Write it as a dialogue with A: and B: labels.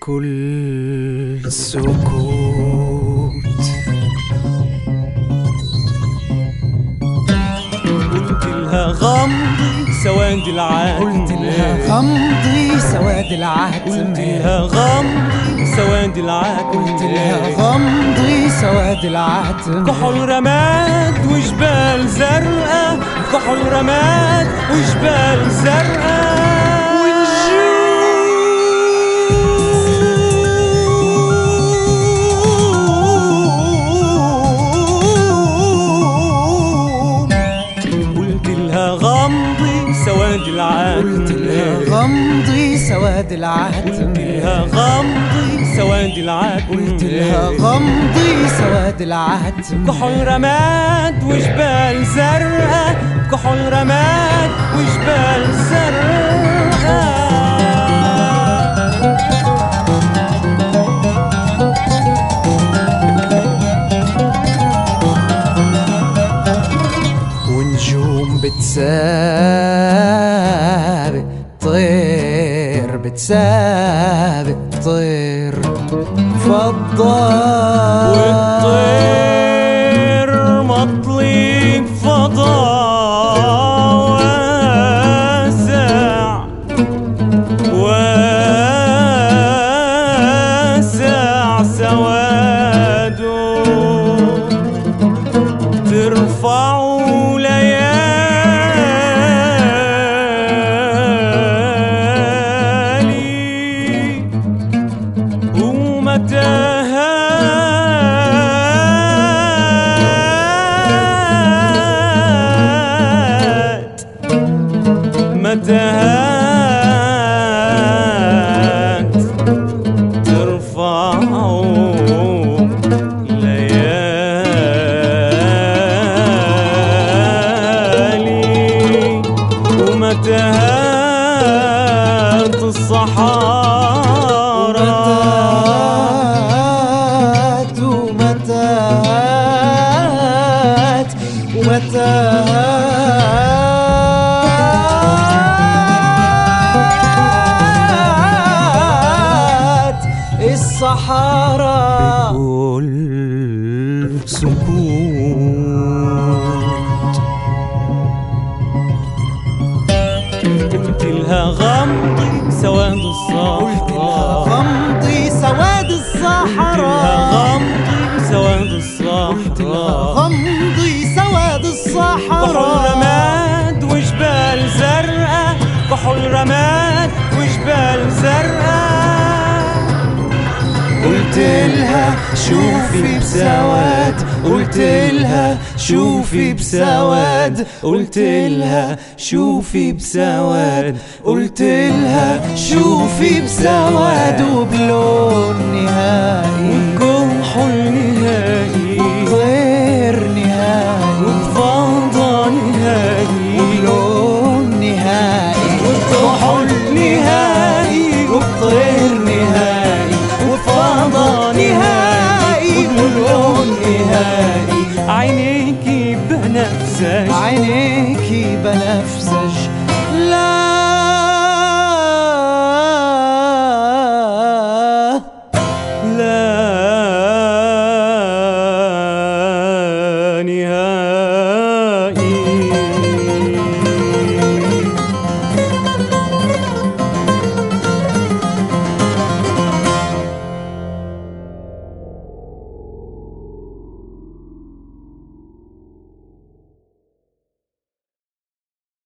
A: كل سكوت
B: قلت لها غمضي سواد العتمة
A: قلت لها غمضي سواد العتمة
B: قلت لها غمضي سواد العتمة
A: قلت لها غمضي سواد العتمة
B: كحول رماد وجبال زرقاء كحول رماد وجبال زرقاء. سواد العتمة
A: قلت لها غمضي سواد
B: قلت
A: العتمة
B: لها غمضي سواد العتمة
A: قلت لها غمضي سواد العتمة
B: كحول رماد وجبال زرقاء كحول رماد وجبال زرقاء
A: ونجوم بتسابق طير بتسابق طير فضال
B: والطير مطلي فضاء. متاهات ترفعوا ليالي. ومتاهات الصحارى.
A: ومتاهات ومتاهات ومتاهات. الصحراء
B: كل سكوت
A: شوفي بسواد قلت لها شوفي بسواد قلت لها شوفي بسواد قلت لها شوفي بسواد وبلون نهائي.
B: عينيكي
A: بنفسج. عينيكي
B: بنفسج. لا